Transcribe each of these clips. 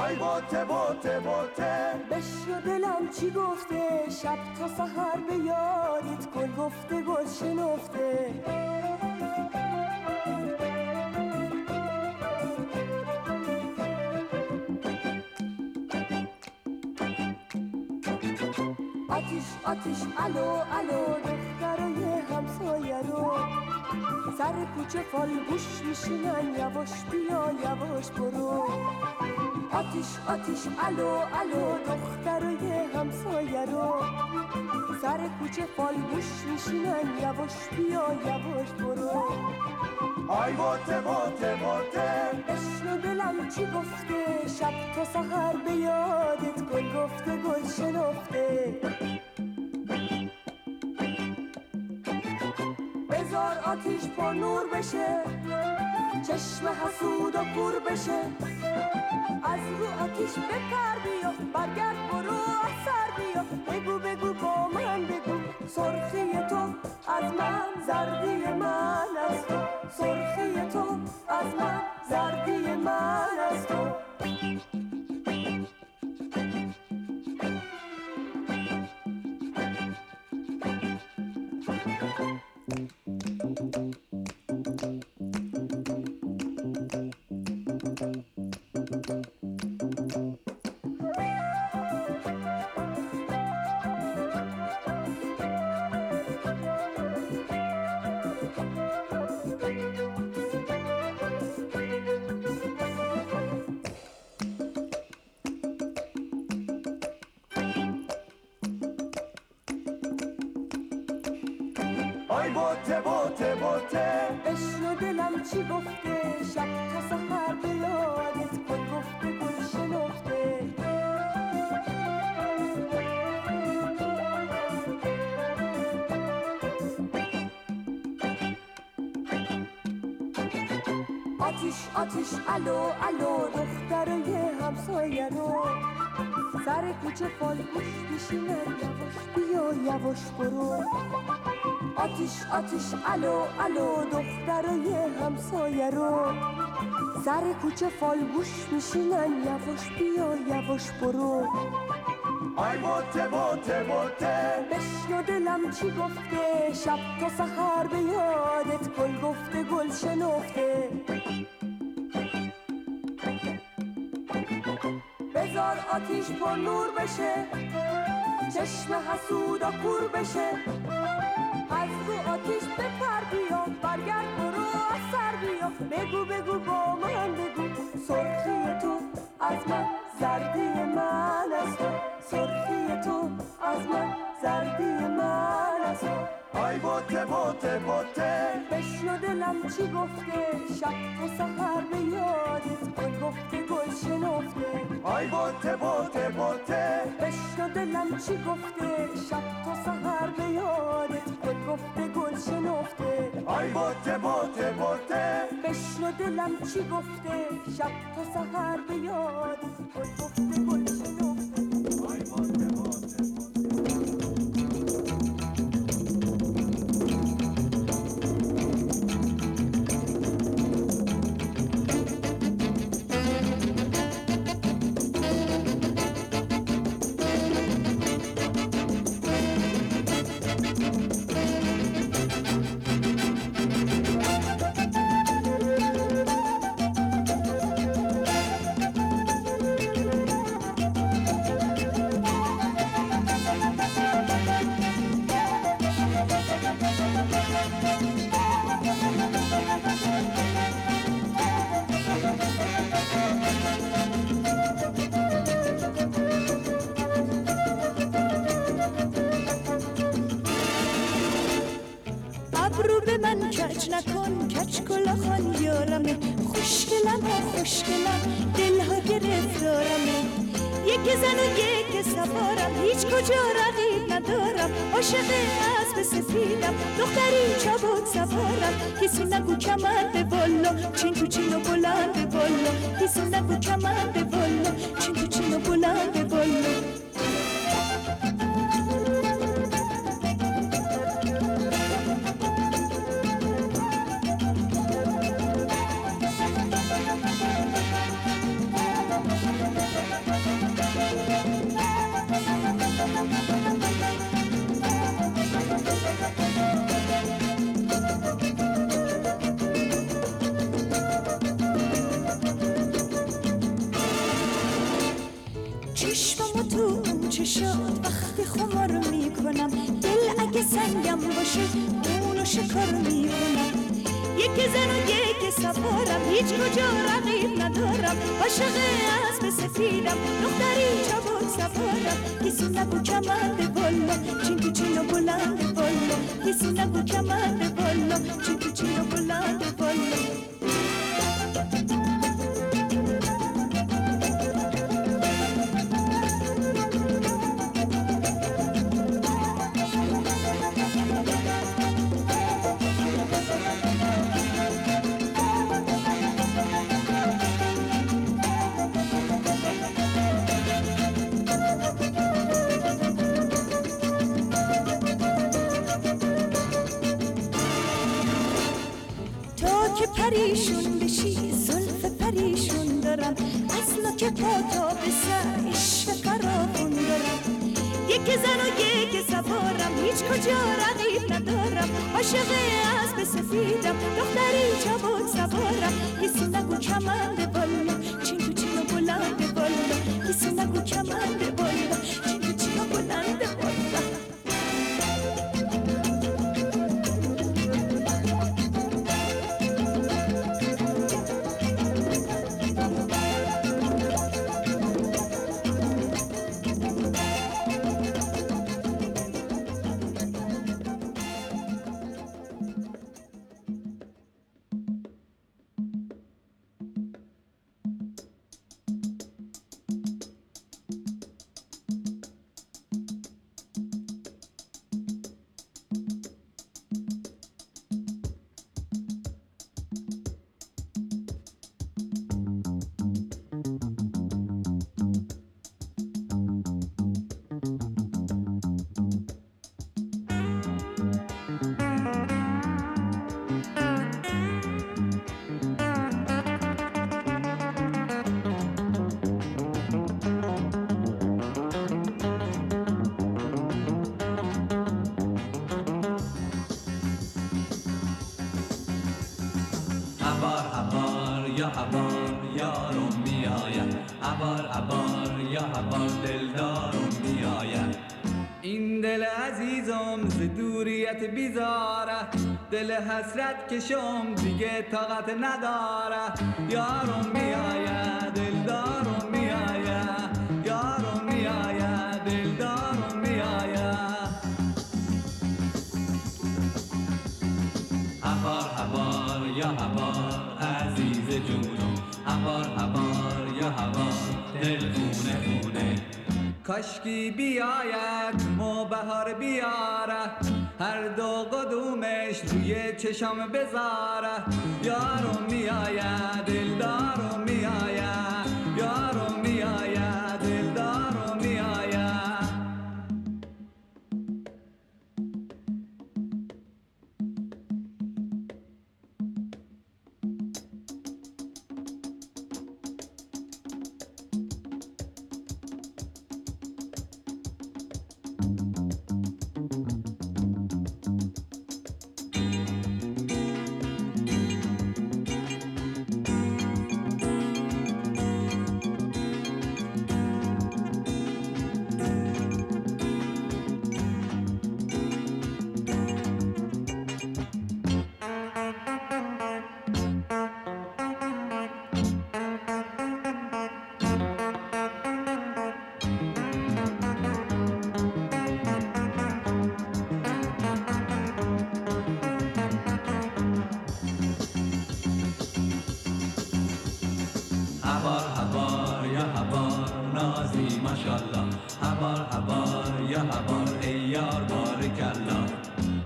آی بوته بوته بوته دلم چی گفته؟ شب تا سهر به یادت گل گفته گل شنفته. آتیش آتیش الو الو دخترای همسایه رو. سر کوچه گوش میشینن یواش بیا یواش برو. آتیش آتیش الو الو دخترای همسایه رو. سر کوچه گوش میشینن یواش بیا یواش برو. آی بوته بوته بوته اشنو دلم چی گفته؟ شب تا سهر به یادت گل گفته گل شنفته. بزار آتیش پر نور بشه. چشم حسود و کور بشه. از رو آتیش بپر بیا برگرد برو از سر بیا. بگو بگو با من بگو. سرخی تو از من زردی من از تو سرخی تو از من زردی من از تو الو الو دخترای همسایه رو. سر کوچه فالگوش میشینن یواش بیا یواش برو. آتیش آتیش الو الو دخترای همسایه رو. سر کوچه فالگوش میشینن یواش بیا یواش برو. آی بوته بوته بوته. بشنو دلم چی گفته شب تا سهر به یادت گل گفته گل شنفته. آتیش پر نور بشه. چشم حسود و کور بشه. از رو آتیش بپر بیا برگرد برو از سر بیا. بگو بگو با من بگو. سرخی تو از من زردی من از تو. سرخی تو از من. زردی من از آی بوته بوته بوته. بشنو دلم چی گفته؟ شب تا سهر به یادت گل گفته گل شنفته. آی بوته بوته بوته. بشنو دلم چی گفته؟ شب تا سهر به یادت گل گفته گل شنفته. آی بوته بوته بوته. بشنو دلم چی گفته؟ شب تا سهر به یادت گل گفته گل شنفته. کج نکن کج کلاخان یارمه. خوشگلم ها خوشگلم. دل ها گرفتارمه. یک زن و یک سوارم. هیچ کجا رقیب ندارم. عاشق اسب سفیدم. دختری چابک سوارم. کسی نگو کمند والا. چین تو چین و بلند والا. کسی نگو کمند والا. چین تو چین و بلند پریشون بشی زلف پریشون دارم. از که پا تا به سر عشق فراخون دارم. یکی زن و یکی سوارم هیچ کجا رقیب ندارم. عاشق اسب سفیدم دختری چابک سوارم. کسی نگو کمند بالا چین تو چین و بالا کسی نگو کمند کشم دیگه طاقت نداره. یارم میآید دلدارم میآید یارم میآید دلدارم میآید عبار عبار یا عبار عزیز جونم. عبار عبار یا عبار دل خونه خونه. کاشکی بیاید چشم بذاره یارم میآید دلدارم میآید.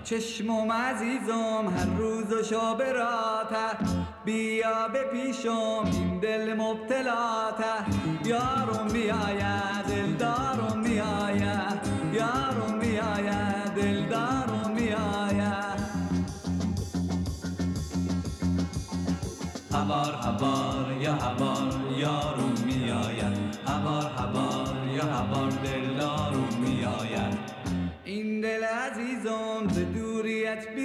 چشمم عزیزم هر روز و شب راته بیا به پیشم این دل مبتلاته. یارم میآید دلدارم میآید یارم میآید دلدارم میآید هبار هبار یا هبار یارو میآید هبار هبار یا هبار دلدارو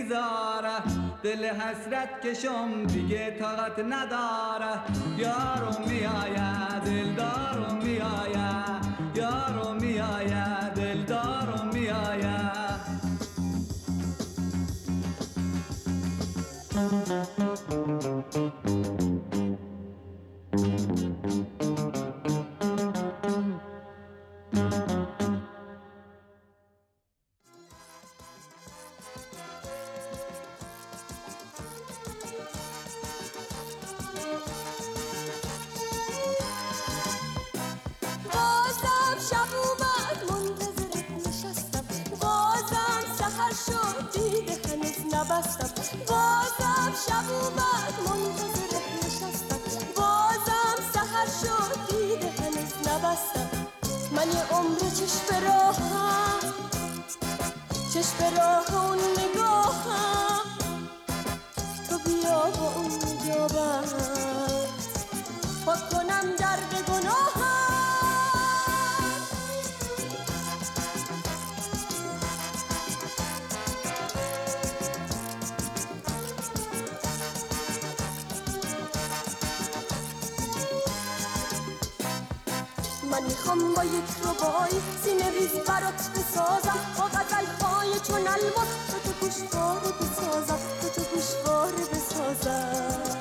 می‌ذاره دل حسرت کشم دیگه طاقت نداره. یارو میآید دلدارو میآید. یارو میآید دلدارو میآید. ربای سینه ریز برات بسازم. با غزل های چون الماس تو تو گوشواره بسازم. تو تو گوشواره بسازم.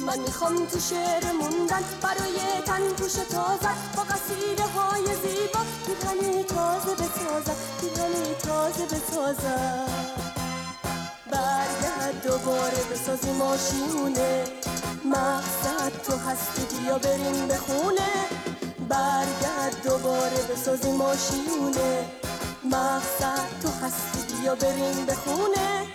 من می‌خوام تو شعر موندن برای تن پوش تازه. با قصیده های زیبا پیرهنی تازه بسازم. پیرهنی تازه بسازم. برگرد دوباره بسازی ماشیونه مقصد تو هستی بیا بریم به خونه. دوباره بسازی ماشیونه مقصد تو هستی بیا بریم به خونه.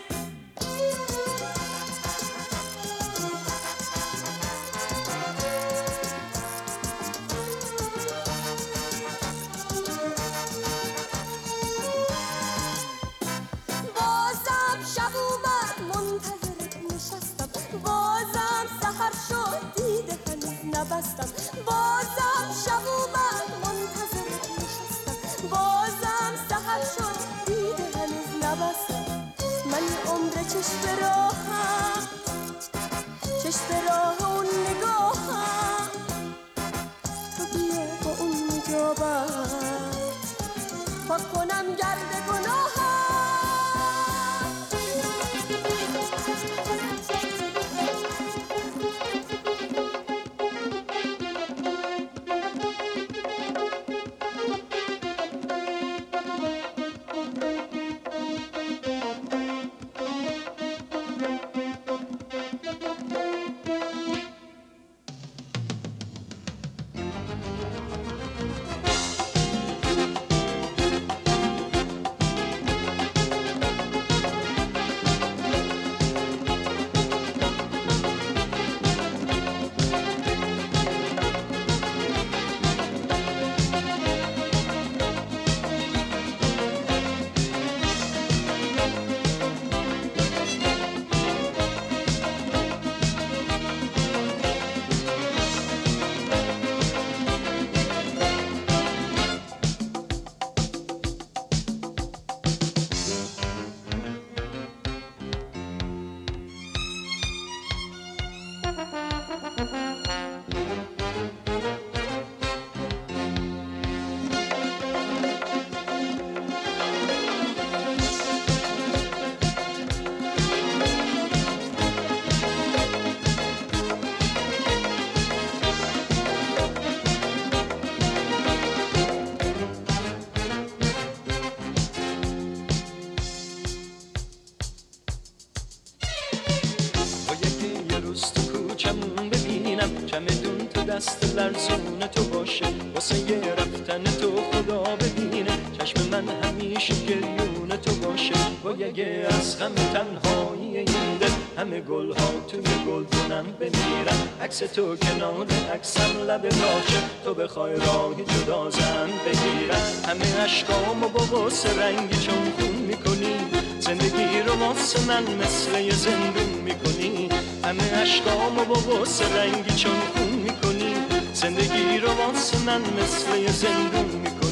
عکس تو کنار عکسم لب راشه تو بخوای راهی جدا زن بگیرم همه اشکامو با غصه رنگی چون خون می‌کنی. زندگی رو واسه من مثل یه زندون می‌کنی. همه اشکامو با غصه رنگی چون خون می‌کنی. زندگی رو واسه من مثل یه زندون می‌کنی.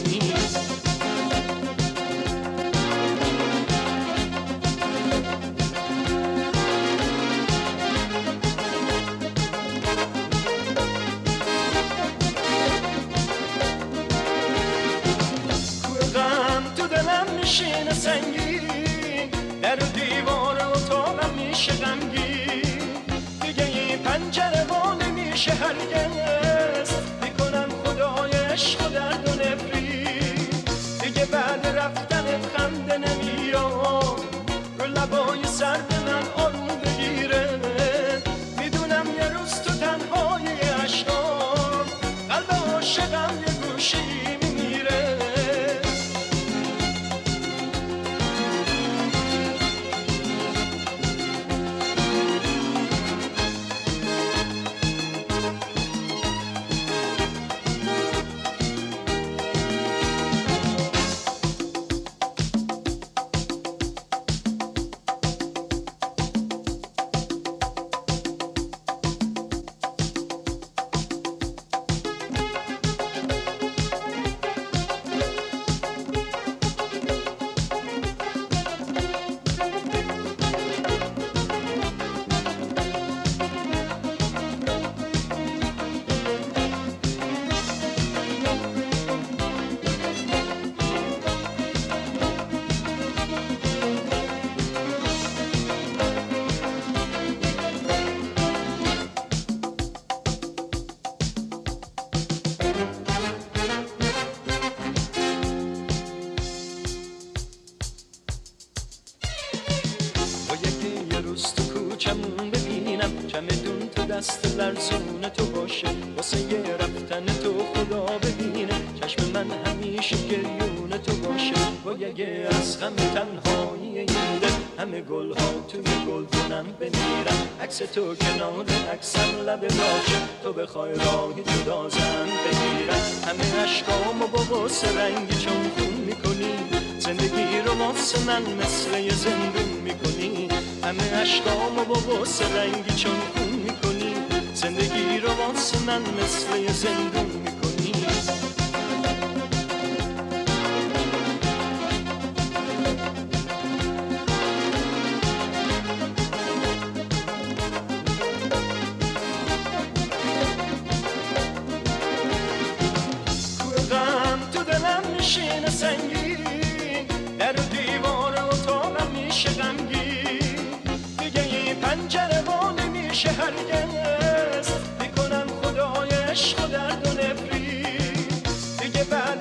سنگین در دیوار اتاقم میشه غمگین. دیگه این پنجره وا نمیشه هرگز. عکس تو کنار عکسم لب باشه تو بخوای راهی جدا زن بگیرم. همه عشقامو با غصه رنگی چون خون می‌کنی. زندگی رو واسه من مثل یه زندون می‌کنی. همه عشقامو با غصه رنگی چون خون می‌کنی. زندگی رو واسه من مثل یه زندون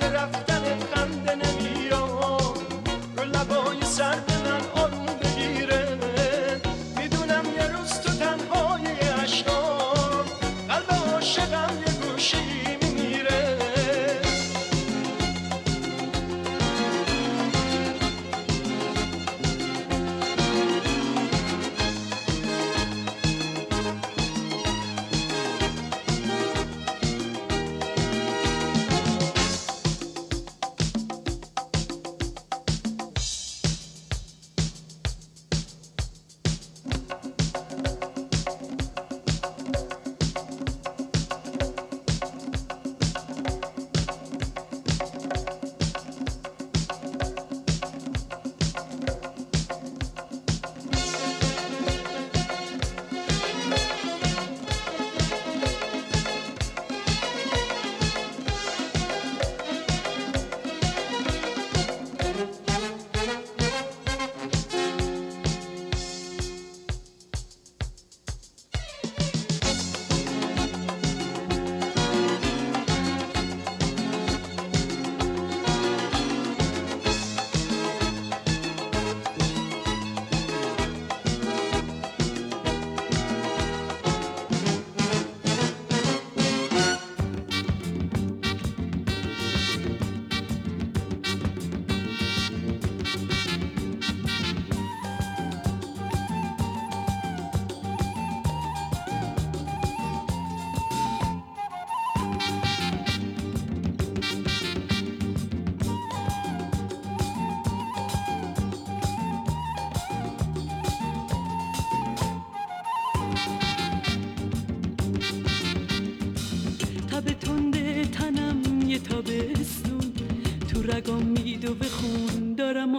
دیگه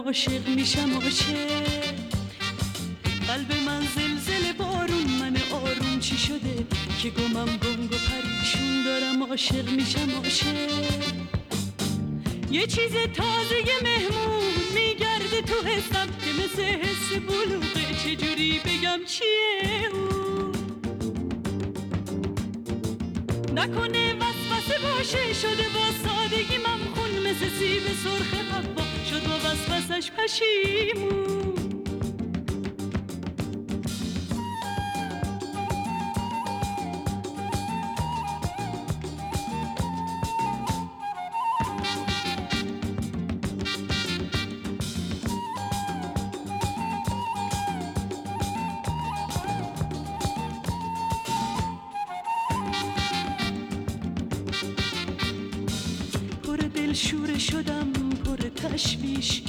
عاشق میشم عاشق قلب من زلزله بارون من آروم چی شده؟ که گمم گنگ و پریشون دارم عاشق میشم عاشق یه چیز تازه یه مهمون میگرده تو حسم که مثل حس بلوغه چجوری بگم چیه اون نکنه وسوسه باشه شده واسه پر دل شور شدم پر تشویش.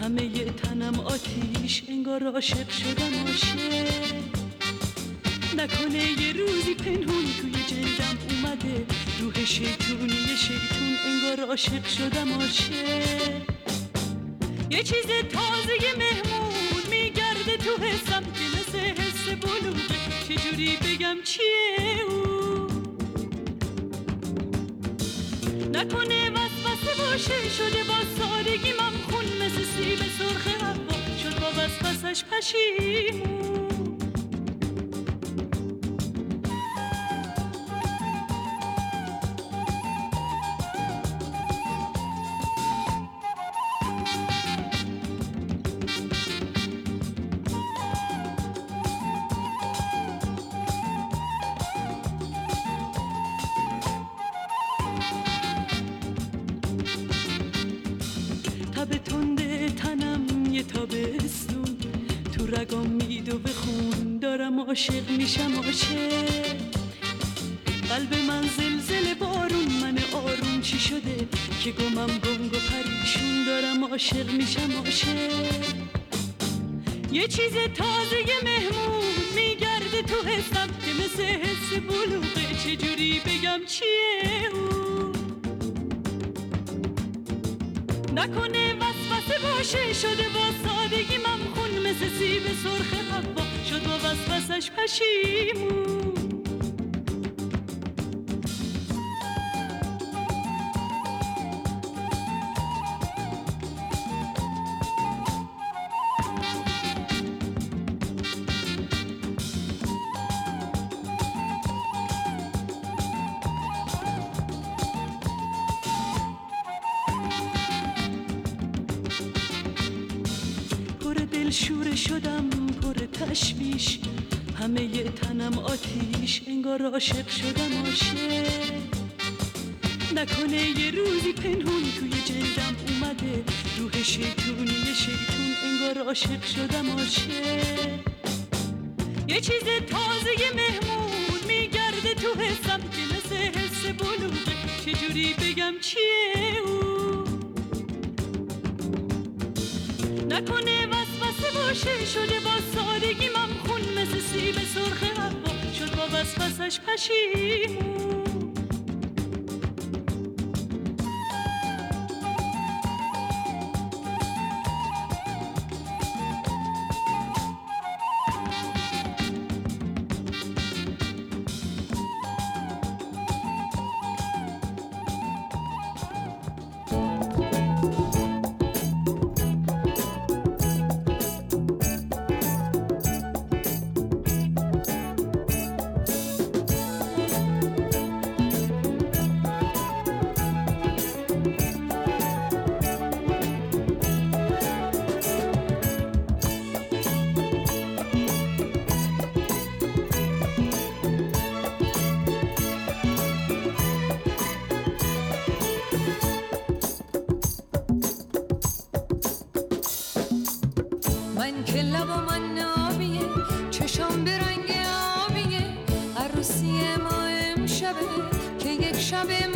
همه ی تنم آتیش انگار عاشق شدم عاشق. نکنه یه روزی پنهون توی جلدم اومده روح شیطونی شیطون انگار عاشق شدم عاشق. یه چیز تازه یه مهمون میگرده تو حسم که مثل حس بلوده چجوری بگم چیه او؟ نکنه وسوسه باشه شده با سادگی من از پسش پشیمون. چیز تازه می jamais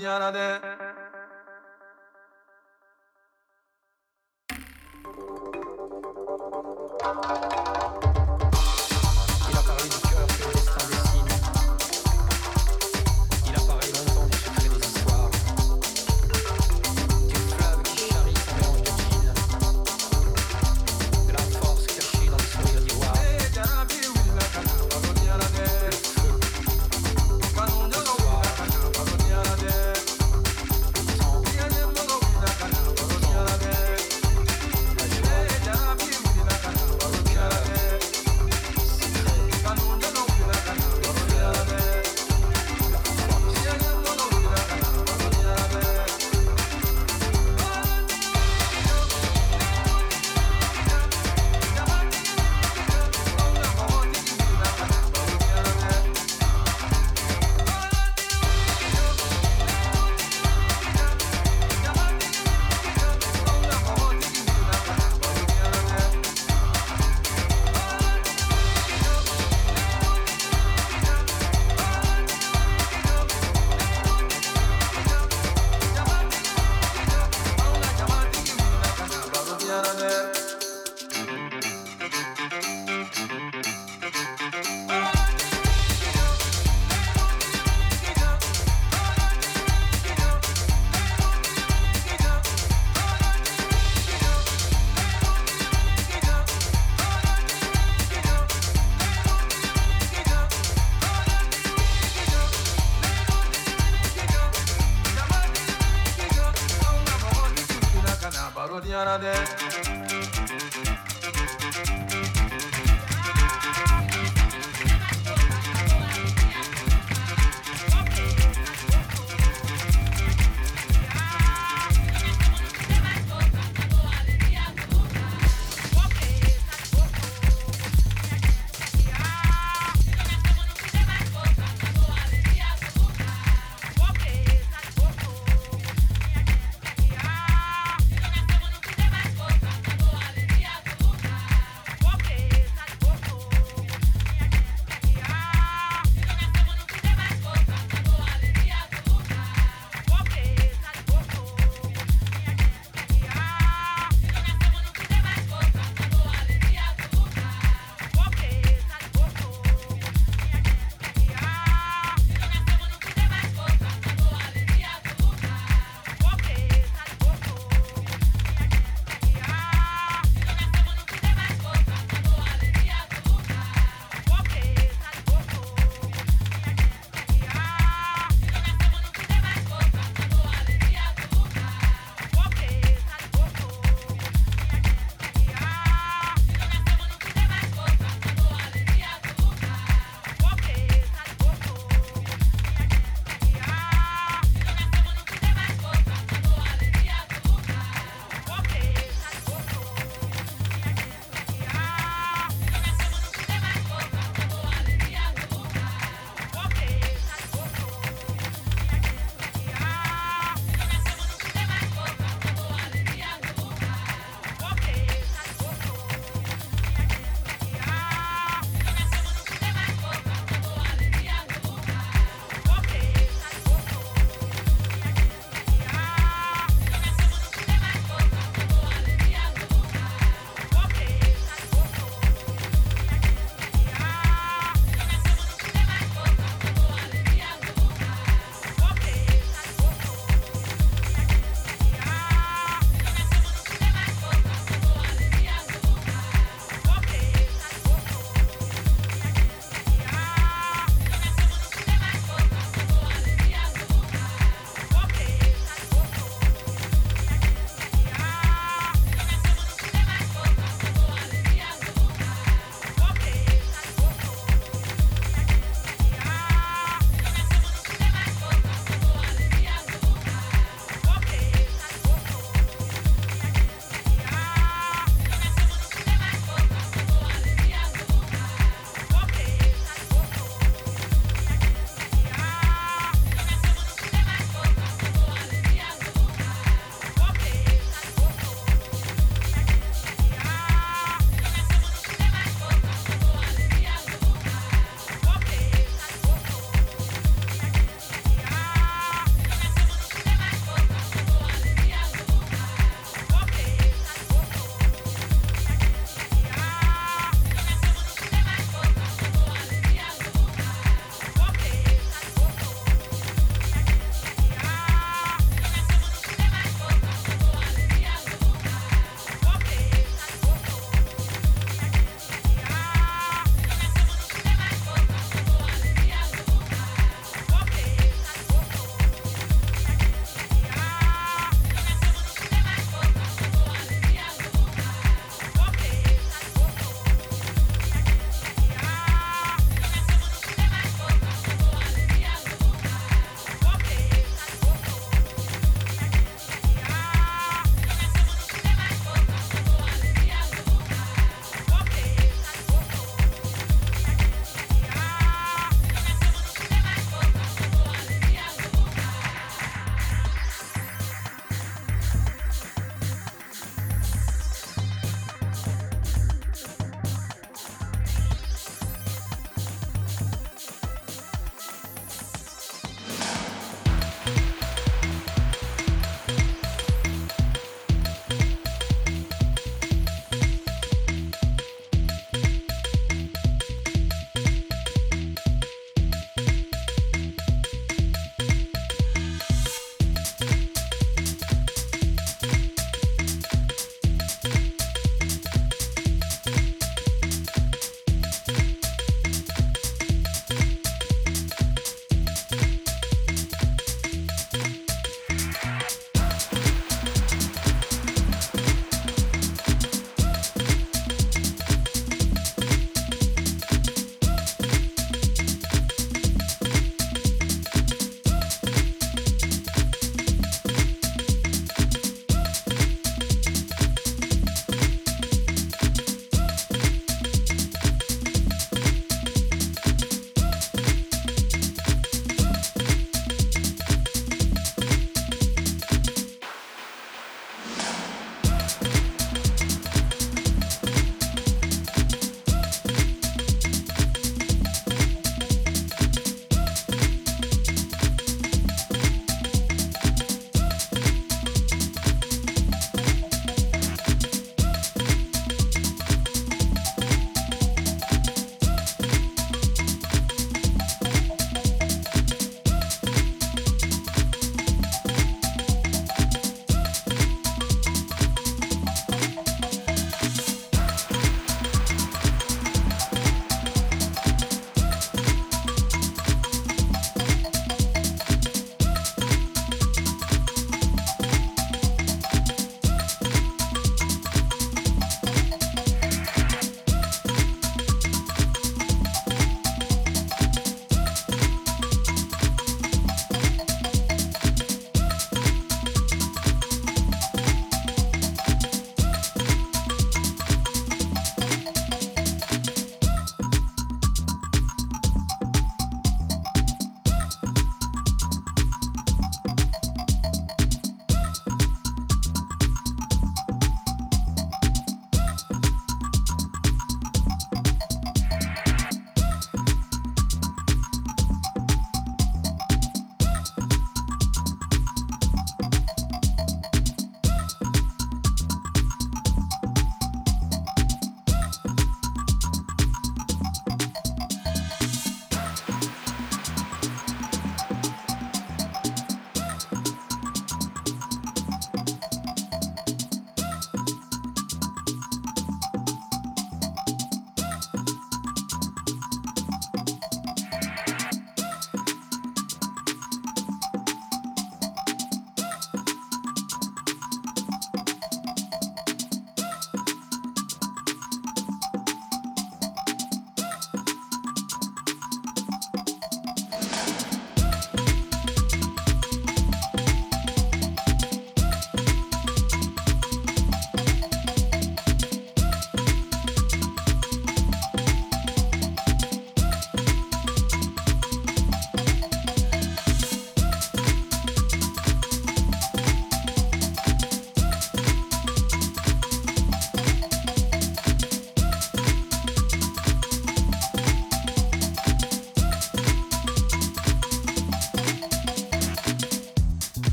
ディアナで。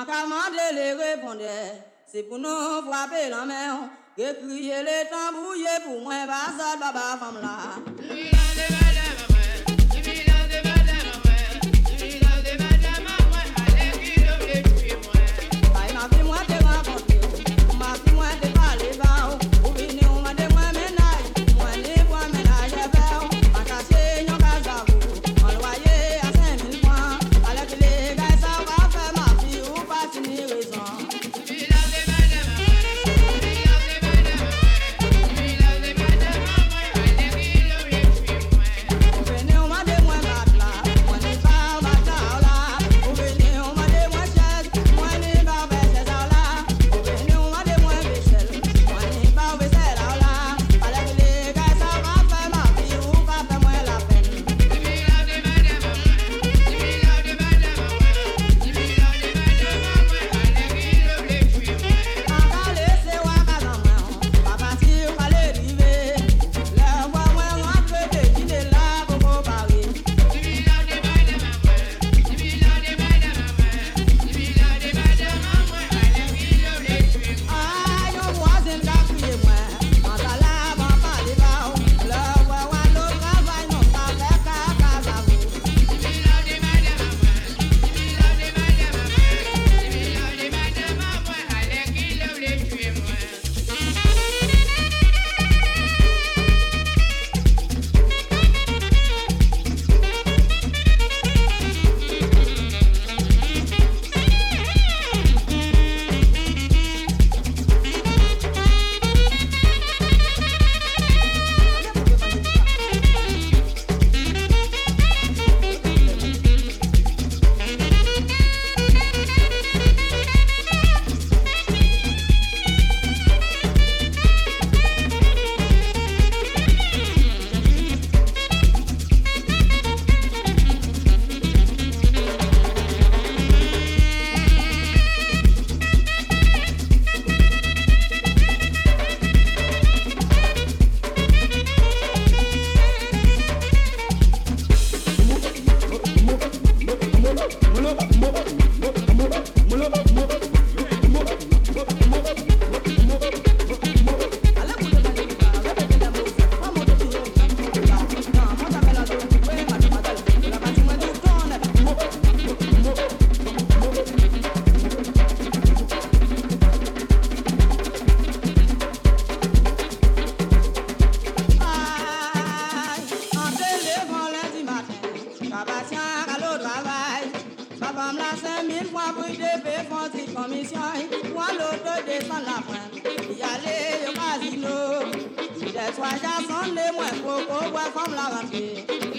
Manquement de les répondait, c'est pour nous frapper la main, que crier les tambouillés pour moi, bah ça, baba, femme là. cinq mille fois pour deux font une commission. Moi, l'autre descend la. Y aller au casino. Des les moins pour comme la rentrée.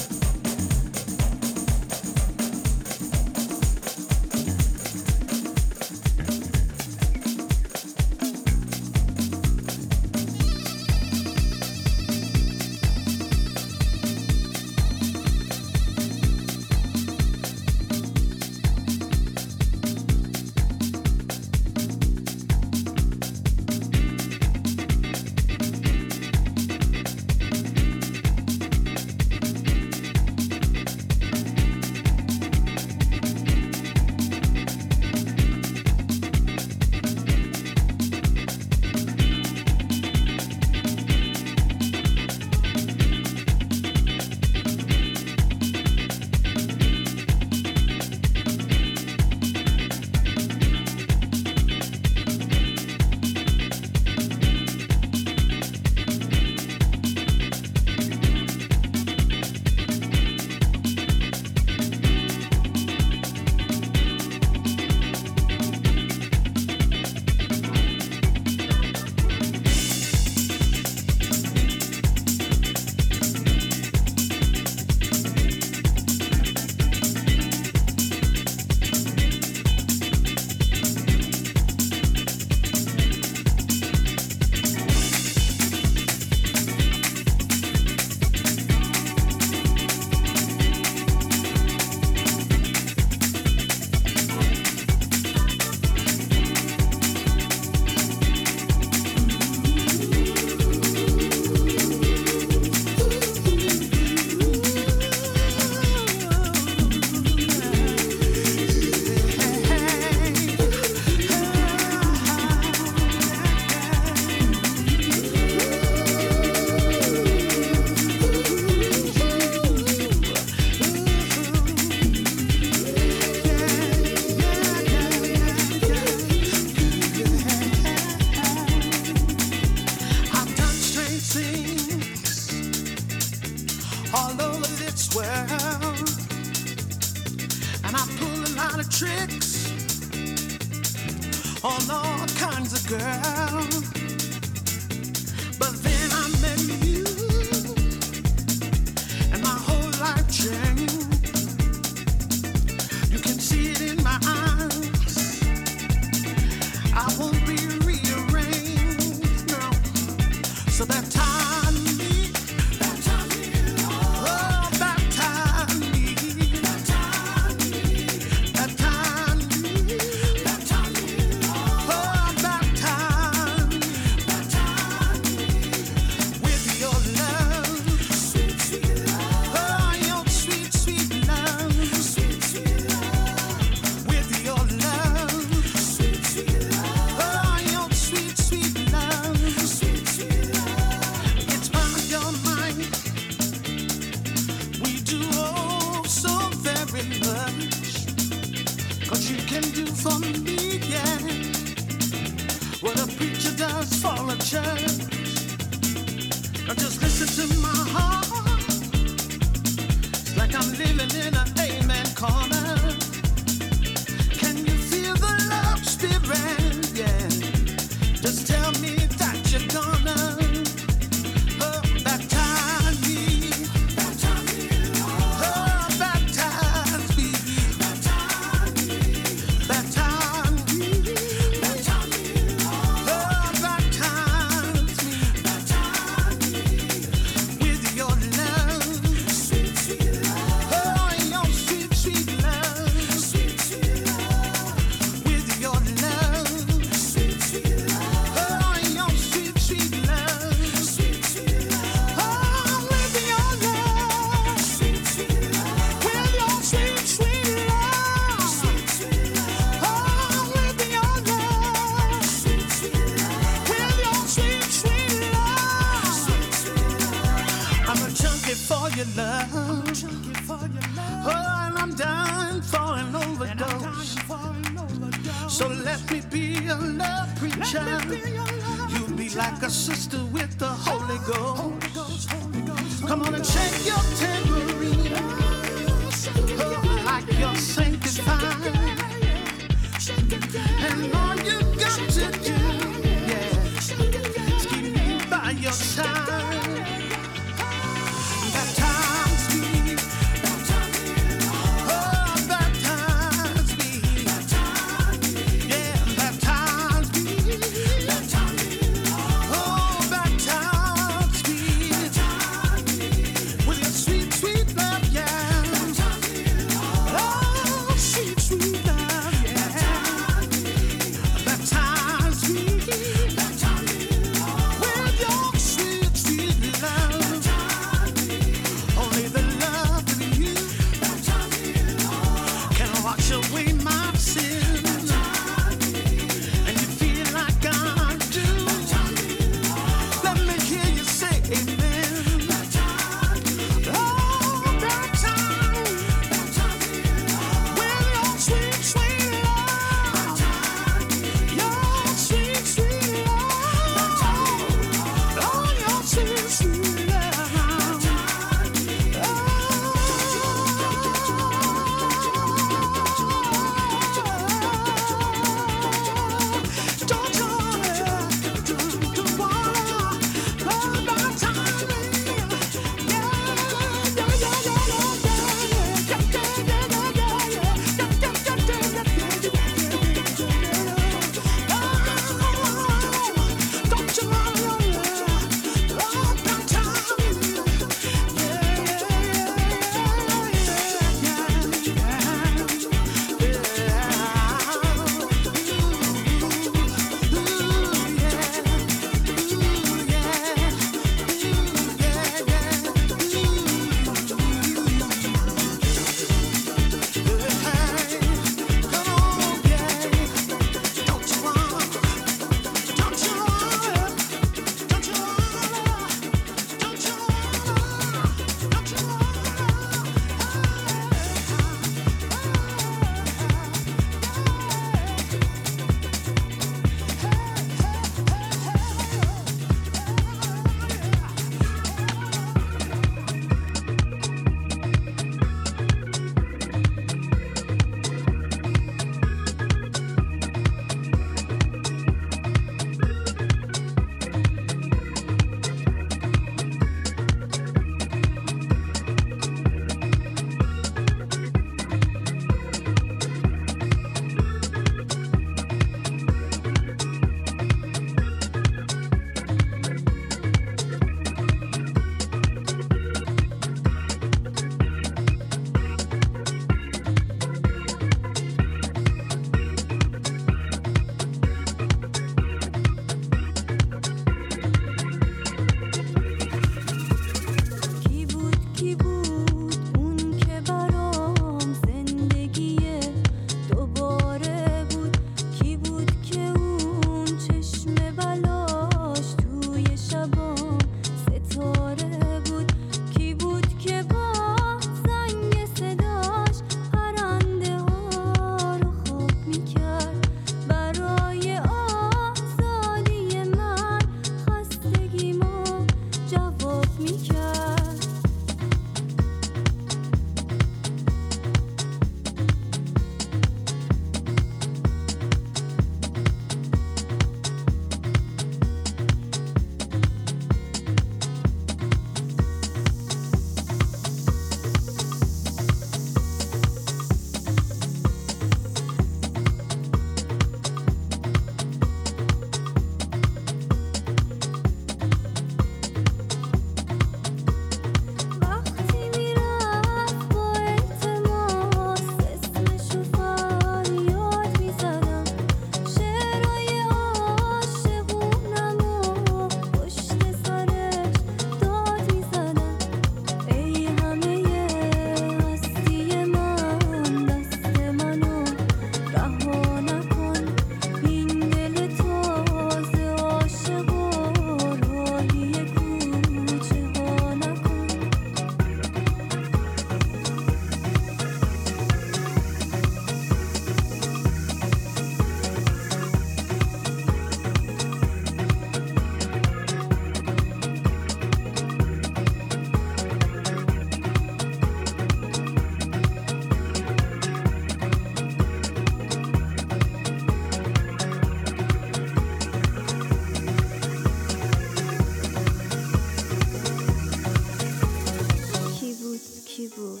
بود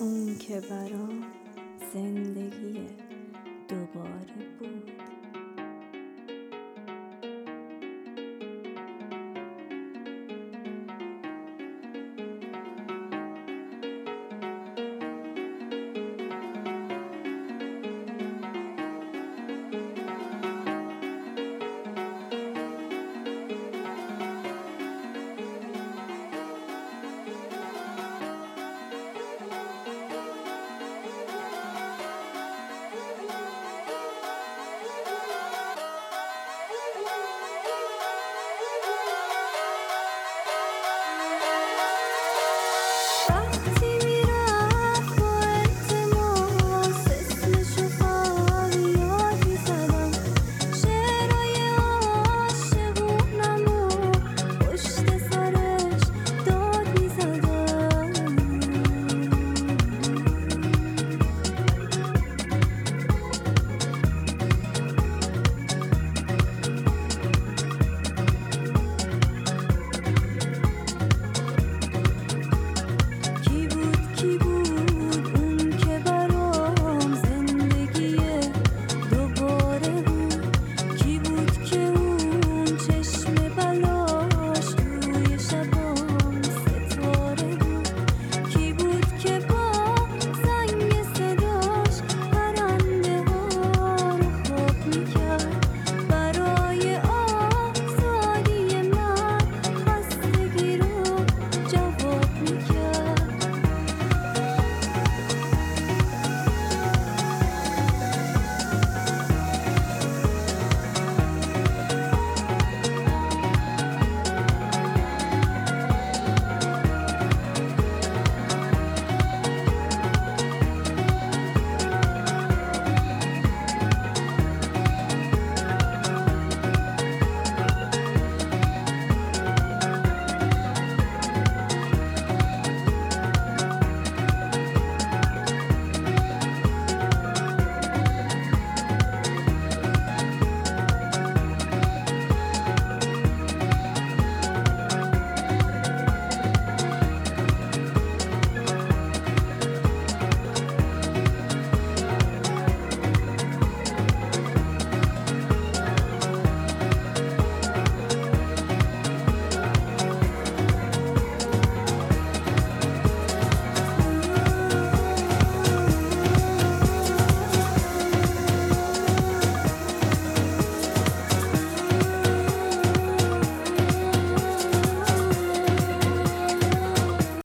اون که برام زندگی دوباره بود.